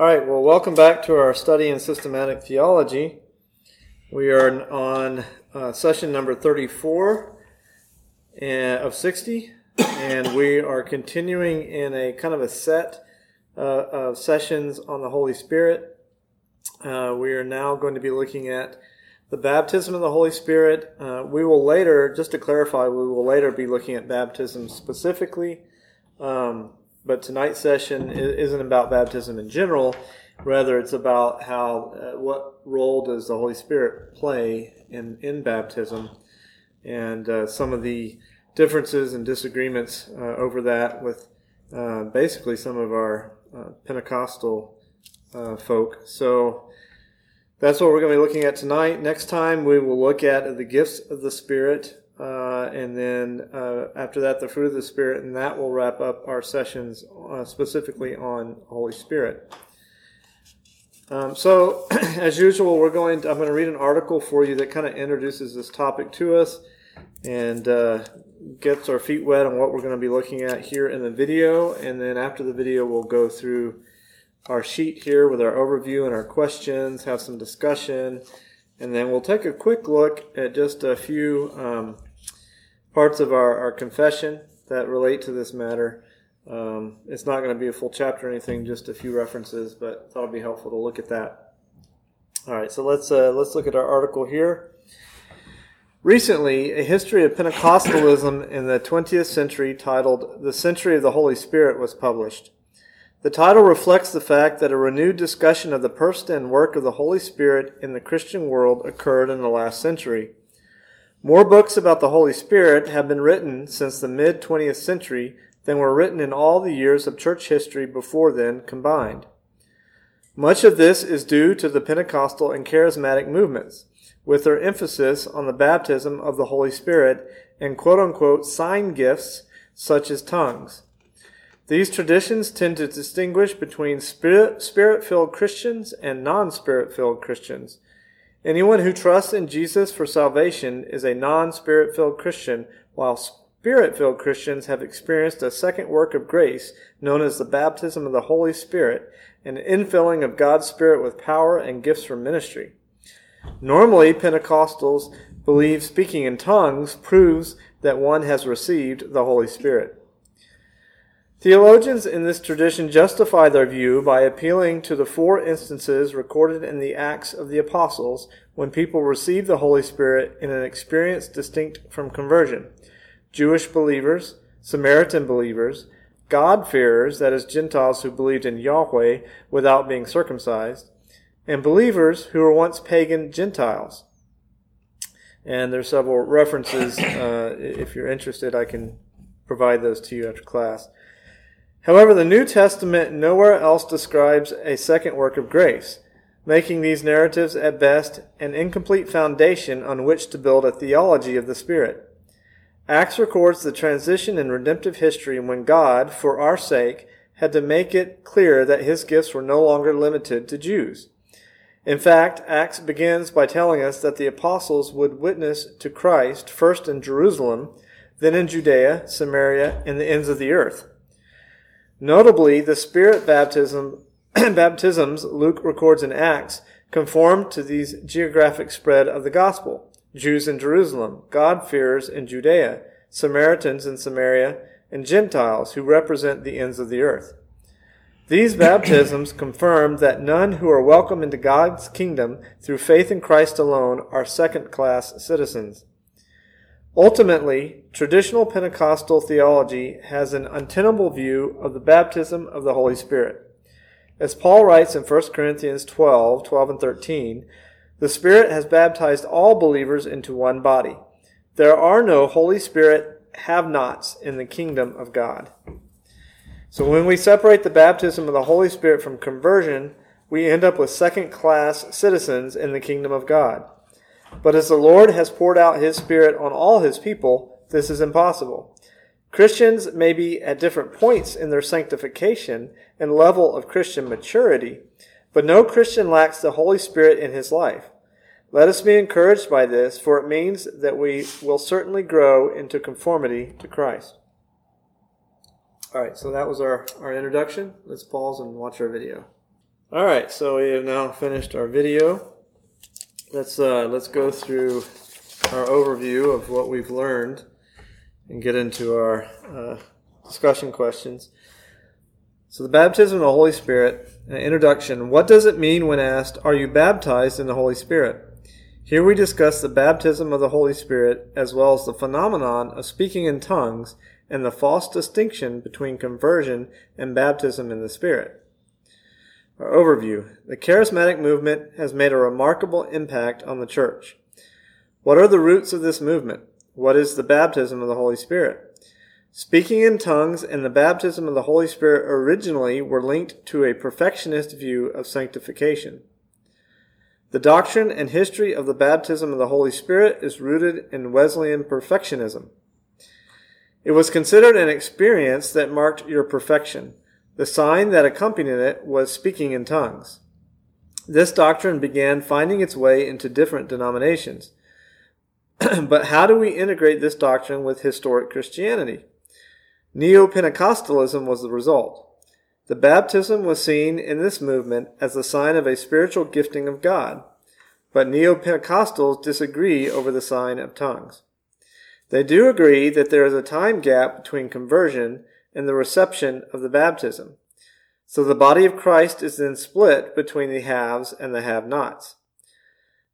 All right, well, welcome back to our study in systematic theology. We are on uh, session number 34 uh, of 60, and we are continuing in a kind of a set uh, of sessions on the Holy Spirit. Uh, we are now going to be looking at the baptism of the Holy Spirit. Uh, we will later, just to clarify, we will later be looking at baptism specifically. Um, but tonight's session isn't about baptism in general. Rather, it's about how uh, what role does the Holy Spirit play in in baptism, and uh, some of the differences and disagreements uh, over that with uh, basically some of our uh, Pentecostal uh, folk. So that's what we're going to be looking at tonight. Next time, we will look at the gifts of the Spirit uh, and then uh, after that, the fruit of the Spirit, and that will wrap up our sessions uh, specifically on Holy Spirit. Um, so, as usual, we're going. To, I'm going to read an article for you that kind of introduces this topic to us and uh, gets our feet wet on what we're going to be looking at here in the video. And then after the video, we'll go through our sheet here with our overview and our questions, have some discussion, and then we'll take a quick look at just a few. Um, parts of our, our confession that relate to this matter. Um, it's not going to be a full chapter or anything, just a few references, but I thought it'd be helpful to look at that. All right, so let's uh, let's look at our article here. Recently, a history of Pentecostalism in the 20th century titled "The Century of the Holy Spirit" was published. The title reflects the fact that a renewed discussion of the person and work of the Holy Spirit in the Christian world occurred in the last century. More books about the Holy Spirit have been written since the mid 20th century than were written in all the years of church history before then combined. Much of this is due to the Pentecostal and charismatic movements, with their emphasis on the baptism of the Holy Spirit and quote unquote sign gifts such as tongues. These traditions tend to distinguish between spirit filled Christians and non spirit filled Christians Anyone who trusts in Jesus for salvation is a non spirit filled Christian, while spirit filled Christians have experienced a second work of grace known as the baptism of the Holy Spirit, an infilling of God's Spirit with power and gifts for ministry. Normally, Pentecostals believe speaking in tongues proves that one has received the Holy Spirit. Theologians in this tradition justify their view by appealing to the four instances recorded in the Acts of the Apostles when people received the Holy Spirit in an experience distinct from conversion. Jewish believers, Samaritan believers, God-fearers, that is, Gentiles who believed in Yahweh without being circumcised, and believers who were once pagan Gentiles. And there are several references. Uh, if you're interested, I can provide those to you after class. However, the New Testament nowhere else describes a second work of grace, making these narratives at best an incomplete foundation on which to build a theology of the Spirit. Acts records the transition in redemptive history when God, for our sake, had to make it clear that his gifts were no longer limited to Jews. In fact, Acts begins by telling us that the apostles would witness to Christ first in Jerusalem, then in Judea, Samaria, and the ends of the earth. Notably, the Spirit baptism, baptisms Luke records in Acts conform to these geographic spread of the gospel. Jews in Jerusalem, God-fearers in Judea, Samaritans in Samaria, and Gentiles who represent the ends of the earth. These baptisms confirm that none who are welcome into God's kingdom through faith in Christ alone are second class citizens. Ultimately, traditional Pentecostal theology has an untenable view of the baptism of the Holy Spirit. As Paul writes in 1 Corinthians 12, 12 and 13, the Spirit has baptized all believers into one body. There are no Holy Spirit have-nots in the kingdom of God. So when we separate the baptism of the Holy Spirit from conversion, we end up with second class citizens in the kingdom of God. But as the Lord has poured out his Spirit on all his people, this is impossible. Christians may be at different points in their sanctification and level of Christian maturity, but no Christian lacks the Holy Spirit in his life. Let us be encouraged by this, for it means that we will certainly grow into conformity to Christ. All right, so that was our, our introduction. Let's pause and watch our video. All right, so we have now finished our video. Let's uh, let's go through our overview of what we've learned and get into our uh, discussion questions. So, the baptism of the Holy Spirit, an introduction. What does it mean when asked, Are you baptized in the Holy Spirit? Here we discuss the baptism of the Holy Spirit as well as the phenomenon of speaking in tongues and the false distinction between conversion and baptism in the Spirit. Overview. The charismatic movement has made a remarkable impact on the church. What are the roots of this movement? What is the baptism of the Holy Spirit? Speaking in tongues and the baptism of the Holy Spirit originally were linked to a perfectionist view of sanctification. The doctrine and history of the baptism of the Holy Spirit is rooted in Wesleyan perfectionism. It was considered an experience that marked your perfection. The sign that accompanied it was speaking in tongues. This doctrine began finding its way into different denominations. but how do we integrate this doctrine with historic Christianity? Neo Pentecostalism was the result. The baptism was seen in this movement as a sign of a spiritual gifting of God, but Neo Pentecostals disagree over the sign of tongues. They do agree that there is a time gap between conversion and the reception of the baptism. So the body of Christ is then split between the haves and the have nots.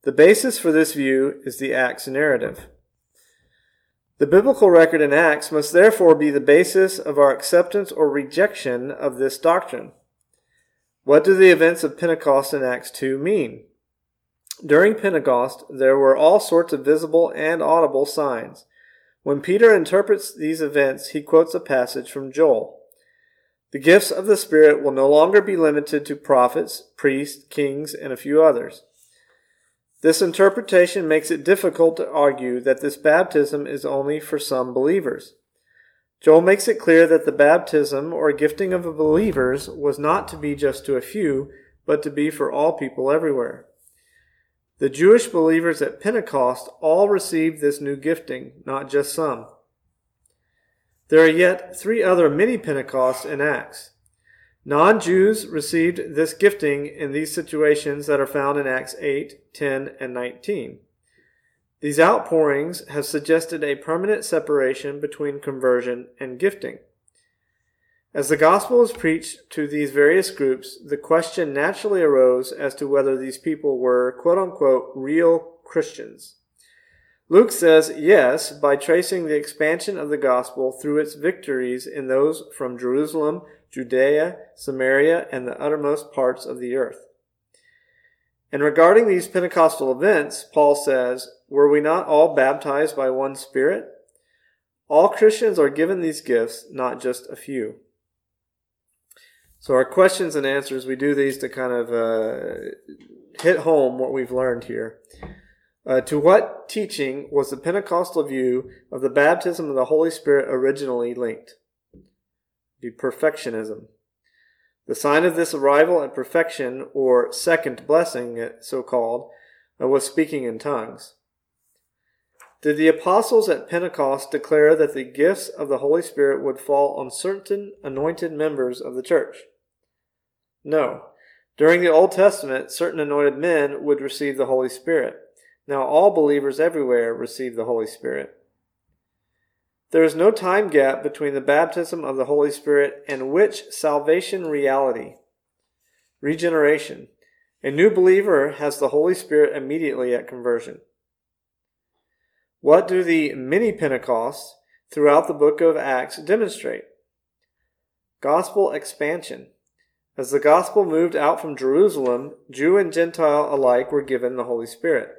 The basis for this view is the Acts narrative. The biblical record in Acts must therefore be the basis of our acceptance or rejection of this doctrine. What do the events of Pentecost in Acts 2 mean? During Pentecost, there were all sorts of visible and audible signs. When Peter interprets these events, he quotes a passage from Joel. The gifts of the Spirit will no longer be limited to prophets, priests, kings, and a few others. This interpretation makes it difficult to argue that this baptism is only for some believers. Joel makes it clear that the baptism or gifting of the believers was not to be just to a few, but to be for all people everywhere. The Jewish believers at Pentecost all received this new gifting, not just some. There are yet three other mini Pentecosts in Acts. Non Jews received this gifting in these situations that are found in Acts 8, 10, and 19. These outpourings have suggested a permanent separation between conversion and gifting. As the gospel was preached to these various groups, the question naturally arose as to whether these people were quote unquote real Christians. Luke says yes by tracing the expansion of the gospel through its victories in those from Jerusalem Judea, Samaria, and the uttermost parts of the earth. And regarding these Pentecostal events, Paul says, Were we not all baptized by one Spirit? All Christians are given these gifts, not just a few. So, our questions and answers, we do these to kind of uh, hit home what we've learned here. Uh, to what teaching was the Pentecostal view of the baptism of the Holy Spirit originally linked? The perfectionism. The sign of this arrival at perfection, or second blessing, so called, uh, was speaking in tongues. Did the apostles at Pentecost declare that the gifts of the Holy Spirit would fall on certain anointed members of the church? No. During the Old Testament, certain anointed men would receive the Holy Spirit. Now all believers everywhere receive the Holy Spirit. There is no time gap between the baptism of the Holy Spirit and which salvation reality? Regeneration. A new believer has the Holy Spirit immediately at conversion. What do the many Pentecosts throughout the book of Acts demonstrate? Gospel expansion. As the gospel moved out from Jerusalem, Jew and Gentile alike were given the Holy Spirit.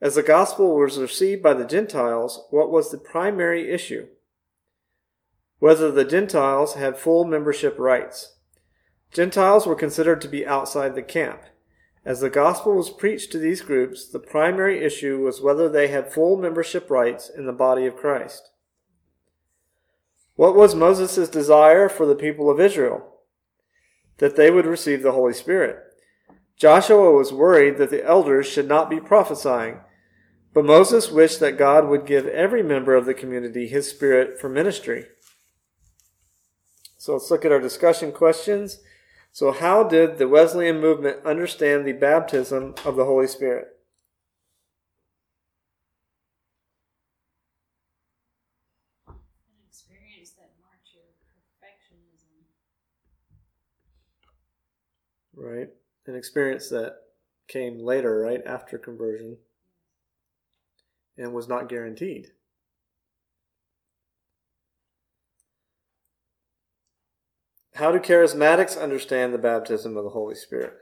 As the gospel was received by the Gentiles, what was the primary issue? Whether the Gentiles had full membership rights. Gentiles were considered to be outside the camp. As the gospel was preached to these groups, the primary issue was whether they had full membership rights in the body of Christ. What was Moses' desire for the people of Israel? That they would receive the Holy Spirit. Joshua was worried that the elders should not be prophesying, but Moses wished that God would give every member of the community his spirit for ministry. So let's look at our discussion questions. So, how did the Wesleyan movement understand the baptism of the Holy Spirit? An experience that marks your perfectionism. Right? An experience that came later, right after conversion, and was not guaranteed. How do charismatics understand the baptism of the Holy Spirit?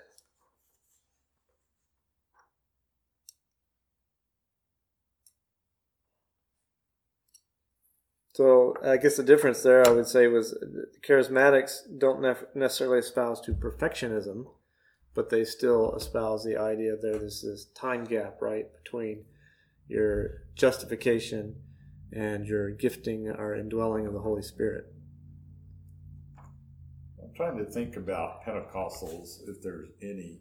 So I guess the difference there, I would say, was charismatics don't nef- necessarily espouse to perfectionism, but they still espouse the idea there's this time gap, right, between your justification and your gifting or indwelling of the Holy Spirit. I'm trying to think about Pentecostals, if there's any,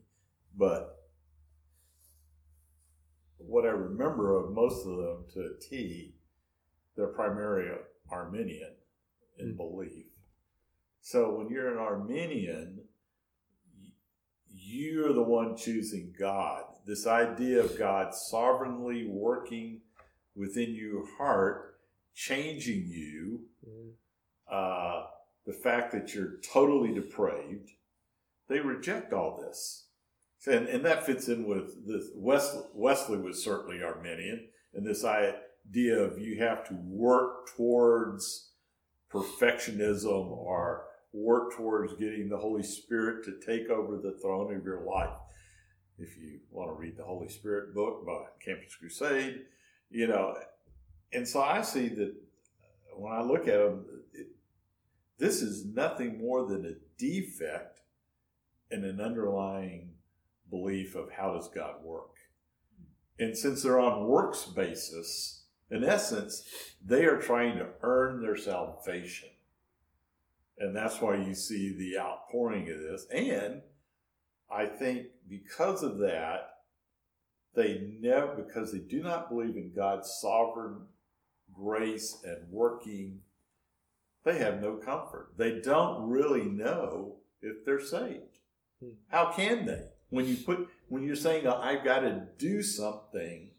but what I remember of most of them to a T, they're primarily Arminian in Mm. belief. So when you're an Arminian, you're the one choosing God. This idea of God sovereignly working within your heart, changing you, uh, the fact that you're totally depraved, they reject all this. And, and that fits in with this. Wesley, Wesley was certainly Arminian, and this idea of you have to work towards perfectionism or work towards getting the Holy Spirit to take over the throne of your life. If you want to read the Holy Spirit book by Campus Crusade, you know, and so I see that when I look at them, it, this is nothing more than a defect in an underlying belief of how does God work. And since they're on works basis, in essence, they are trying to earn their salvation. And that's why you see the outpouring of this. And I think because of that, they never, because they do not believe in God's sovereign grace and working, they have no comfort. They don't really know if they're saved. Hmm. How can they? When you put, when you're saying, I've got to do something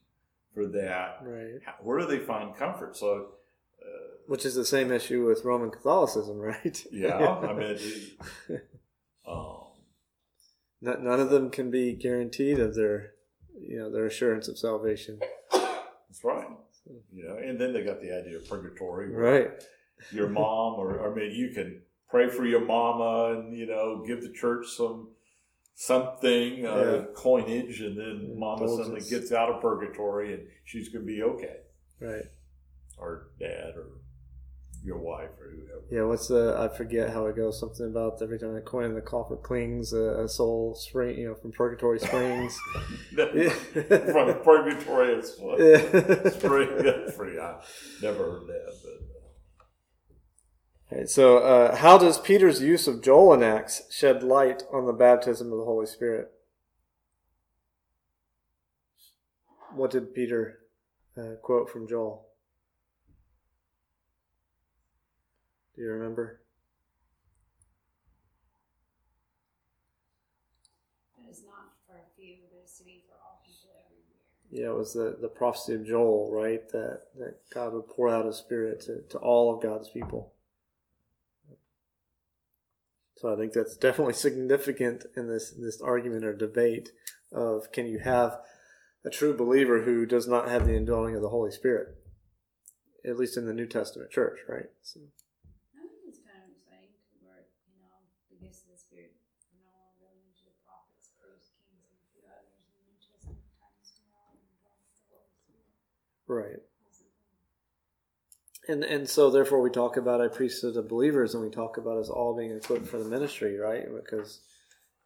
for that, Right. how- where do they find comfort? So, uh, Which is the same issue with Roman Catholicism, right? yeah, I mean, it, um, N- none of them can be guaranteed of their, you know, their assurance of salvation. that's right. You know, and then they got the idea of purgatory, Right. your mom, or, or maybe you can pray for your mama and you know give the church some something uh, Yeah. coinage, and then mama suddenly gets out of purgatory and she's going to be okay, Right. or dad, or your wife, or whoever. Yeah. What's the? I forget how it goes. Something about every time I coin in the coffer clings, a, a soul spring, you know, from purgatory springs. From purgatory, it's what Yeah. spring. That's pretty. I never heard that, but. Right, so, uh, how does Peter's use of Joel in Acts shed light on the baptism of the Holy Spirit? What did Peter uh, quote from Joel? Do you remember? That is not for a few, but it's to be for all people everywhere. Yeah, it was the, the prophecy of Joel, right? That, that God would pour out his spirit to, to all of God's people. So I think that's definitely significant in this this argument or debate of can you have a true believer who does not have the indwelling of the Holy Spirit, at least in the New Testament church, right? So, I think it's kind of exciting to where, you know, the gifts of the Spirit are no longer limited to the prophets, priests, kings, and a few others in the New Testament times now, and God the Holy Spirit. right. The. And and so therefore we talk about a priesthood of believers, and we talk about us all being equipped for the ministry, right? Because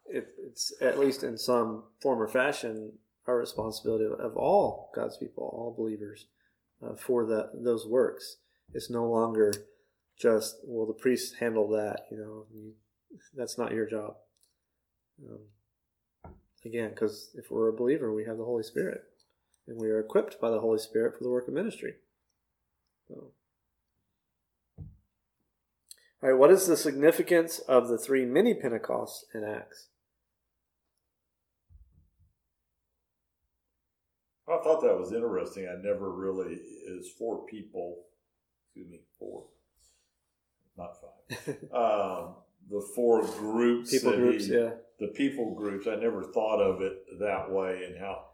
it, it's at least in some form or fashion our responsibility of all God's people, all believers, uh, for that those works. It's no longer just well the priests handle that, you know. You, that's not your job. Um, again, because if we're a believer, we have the Holy Spirit, and we are equipped by the Holy Spirit for the work of ministry. So. All right, what is the significance of the three mini Pentecosts in Acts? I thought that was interesting. I never really is four people. Excuse me, four, not five. um, the four groups. People groups, he- yeah. The people groups. I never thought of it that way, and how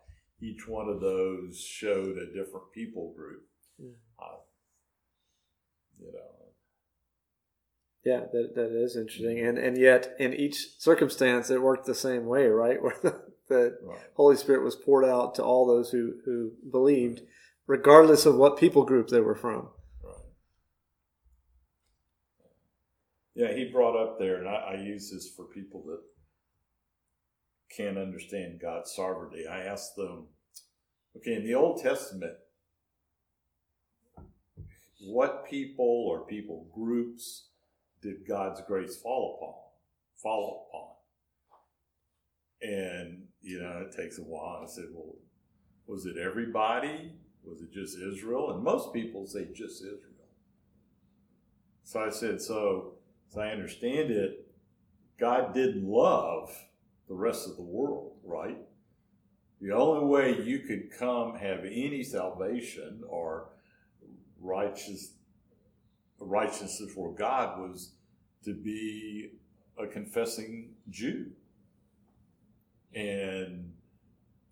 each one of those showed a different people group. Yeah. Uh, you know, Yeah, that, that is interesting. And and yet in each circumstance it worked the same way, right? Where the, the right. Holy Spirit was poured out to all those who, who believed, regardless of what people group they were from. Right. Yeah, he brought up there, and I, I use this for people that can't understand God's sovereignty. I asked them, okay, in the Old Testament, what people or people groups did God's grace fall upon? Fall upon? And you know, it takes a while. I said, well, was it everybody? Was it just Israel? And most people say just Israel. So I said, so as I understand it, God didn't love the rest of the world, right? The only way you could come have any salvation or righteous righteousness before God was to be a confessing Jew. And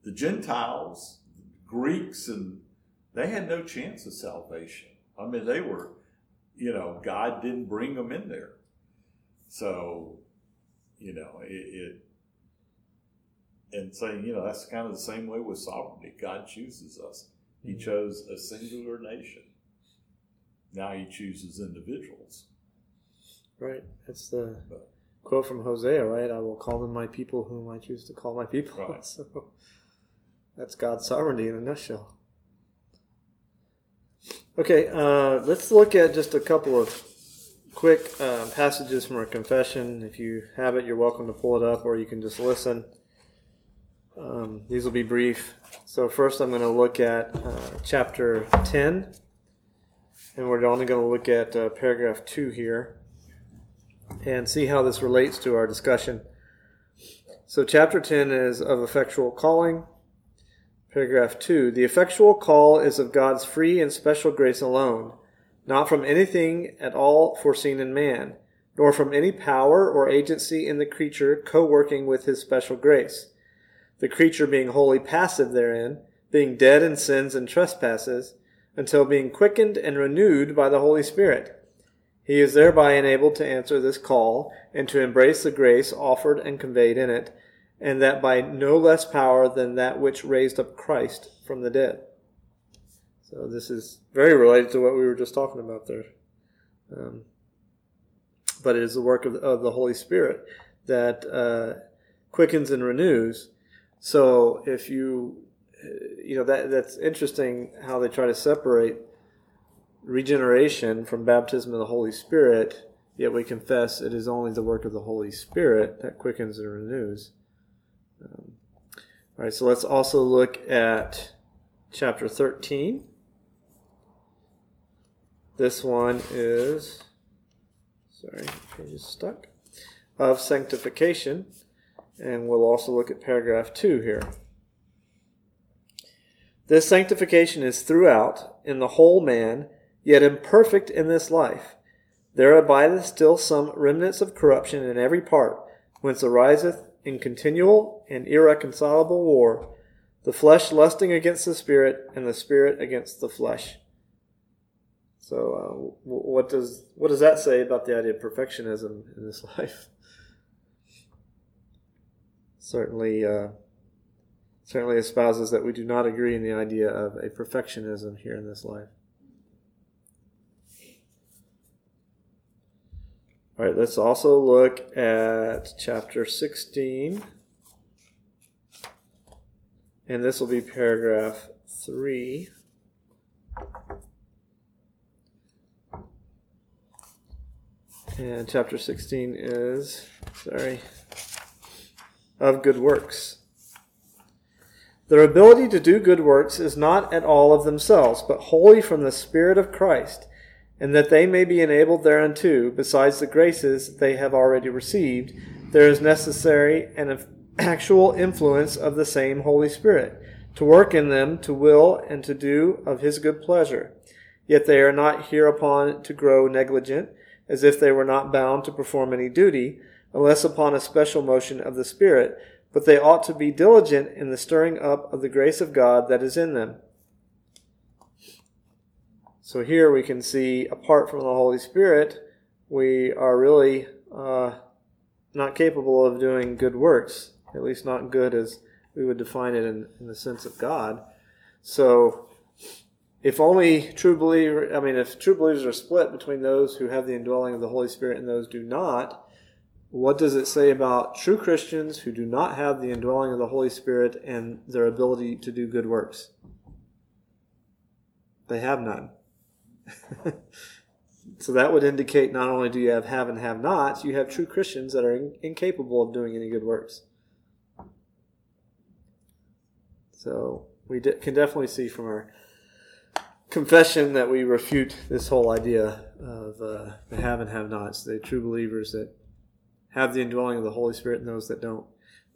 the Gentiles, Greeks, and they had no chance of salvation. I mean, they were, you know, God didn't bring them in there. So, you know, it, it and saying, you know, that's kind of the same way with sovereignty. God chooses us. He Mhm. chose a singular nation. Now he chooses individuals. Right. That's the But- quote from Hosea, right? I will call them my people whom I choose to call my people. Right. So that's God's sovereignty in a nutshell. Okay, uh, let's look at just a couple of quick uh, passages from our confession. If you have it, you're welcome to pull it up, or you can just listen. Um, these will be brief. So first, I'm going to look at uh, chapter 10, and we're only going to look at uh, paragraph 2 here and see how this relates to our discussion. So, chapter 10 is of effectual calling. Paragraph 2 The effectual call is of God's free and special grace alone, not from anything at all foreseen in man, nor from any power or agency in the creature co working with his special grace. The creature being wholly passive therein, being dead in sins and trespasses, until being quickened and renewed by the Holy Spirit. He is thereby enabled to answer this call and to embrace the grace offered and conveyed in it, and that by no less power than that which raised up Christ from the dead. So this is very related to what we were just talking about there. Um, but it is the work of, of the Holy Spirit that uh, quickens and renews. So if you, you know, that that's interesting how they try to separate regeneration from baptism of the Holy Spirit, yet we confess it is only the work of the Holy Spirit that quickens and renews. Um, all right, so let's also look at chapter 13. This one is, sorry, page is stuck, of sanctification. And we'll also look at paragraph 2 here. This sanctification is throughout, in the whole man, yet imperfect in this life. There abideth still some remnants of corruption in every part, whence ariseth in continual and irreconcilable war, the flesh lusting against the spirit, and the spirit against the flesh. So, uh, what does what does that say about the idea of perfectionism in this life? Certainly, uh, certainly espouses that we do not agree in the idea of a perfectionism here in this life. All right, let's also look at chapter 16. And this will be paragraph 3. And chapter 16 is, sorry, of good works. Their ability to do good works is not at all of themselves, but wholly from the Spirit of Christ and that they may be enabled thereunto, besides the graces they have already received, there is necessary an actual influence of the same Holy Spirit, to work in them to will and to do of his good pleasure. Yet they are not hereupon to grow negligent, as if they were not bound to perform any duty, unless upon a special motion of the Spirit, but they ought to be diligent in the stirring up of the grace of God that is in them. So here we can see, apart from the Holy Spirit, we are really uh, not capable of doing good works, at least not good as we would define it in, in the sense of God. So, if only true believer, I mean, if true believers are split between those who have the indwelling of the Holy Spirit and those do not, what does it say about true Christians who do not have the indwelling of the Holy Spirit and their ability to do good works? They have none. so that would indicate not only do you have have and have nots, you have true Christians that are in, incapable of doing any good works. So we can definitely see from our confession that we refute this whole idea of uh, the have and have nots, the true believers that have the indwelling of the Holy Spirit and those that don't.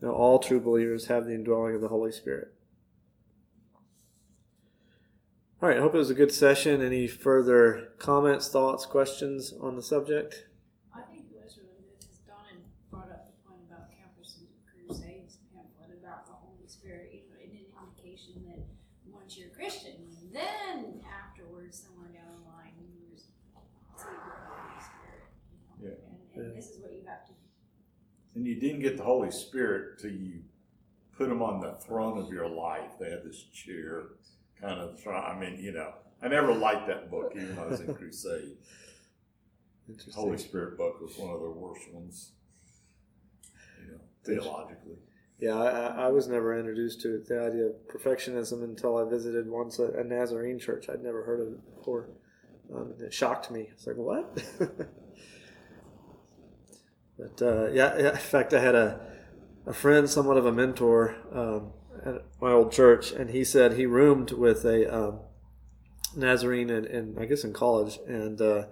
No, all true believers have the indwelling of the Holy Spirit. All right, I hope it was a good session. Any further comments, thoughts, questions on the subject? I think it was really good because Donna brought up the point about Campus and Crusades pamphlet about the Holy Spirit, you know, and an indication that once you're a Christian, then afterwards, somewhere down the line, you receive the Holy Spirit. You know? Yeah. And, and this is what you have to And you didn't get the Holy Spirit till you put him on the throne of your life. They had this chair kind of throne. I mean, you know, I never liked that book, even though I was in Crusade. Interesting. Holy Spirit book was one of the worst ones, you know, theologically. Yeah, I, I- I was never introduced to the idea of perfectionism until I visited once a, a Nazarene church. I'd never heard of it before. Um, it shocked me. It's like, what? but uh, yeah, yeah, in fact, I had a, a friend, somewhat of a mentor um, at my old church, and he said he roomed with a um, Nazarene, in, I guess in college, and uh,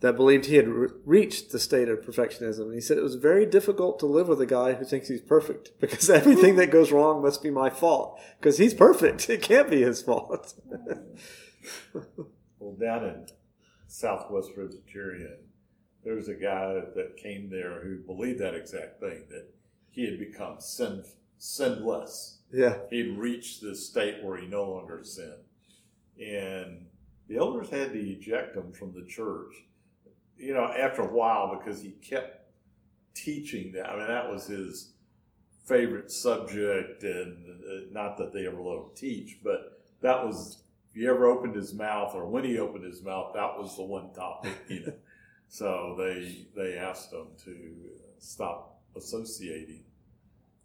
that believed he had re- reached the state of perfectionism. And he said it was very difficult to live with a guy who thinks he's perfect because everything that goes wrong must be my fault because he's perfect. It can't be his fault. Well, down in Southwest Presbyterian, there was a guy that came there who believed that exact thing that he had become sin, sinless. yeah. He'd reached this state where he no longer sinned. And the elders had to eject him from the church, you know, after a while because he kept teaching that. I mean, that was his favorite subject, and uh, not that they ever let him teach, but that was, if he ever opened his mouth or when he opened his mouth, that was the one topic, you know. So they they asked them to stop associating,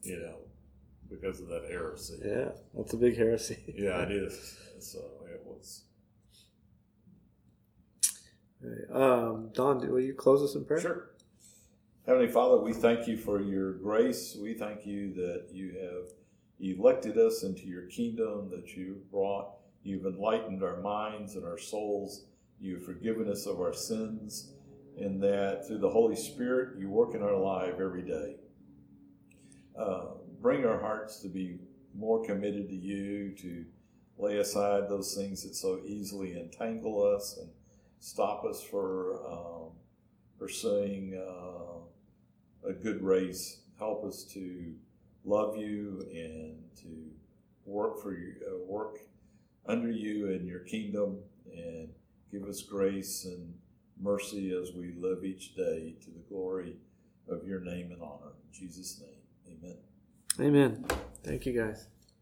you know, because of that heresy. Yeah. That's a big heresy. Yeah, it is. So it was. Um, Don, will you close us in prayer? Sure. Heavenly Father, we thank you for your grace. We thank you that you have elected us into your kingdom, that you brought, you've enlightened our minds and our souls. You've forgiven us of our sins, and that through the Holy Spirit, you work in our life every day. Uh, bring our hearts to be more committed to you, to lay aside those things that so easily entangle us and stop us for um, pursuing uh, a good race. Help us to love you and to work for you, uh, work under you in your kingdom, and give us grace and mercy as we live each day to the glory of your name and honor. In Jesus' name, Amen. Amen. Thank you, guys.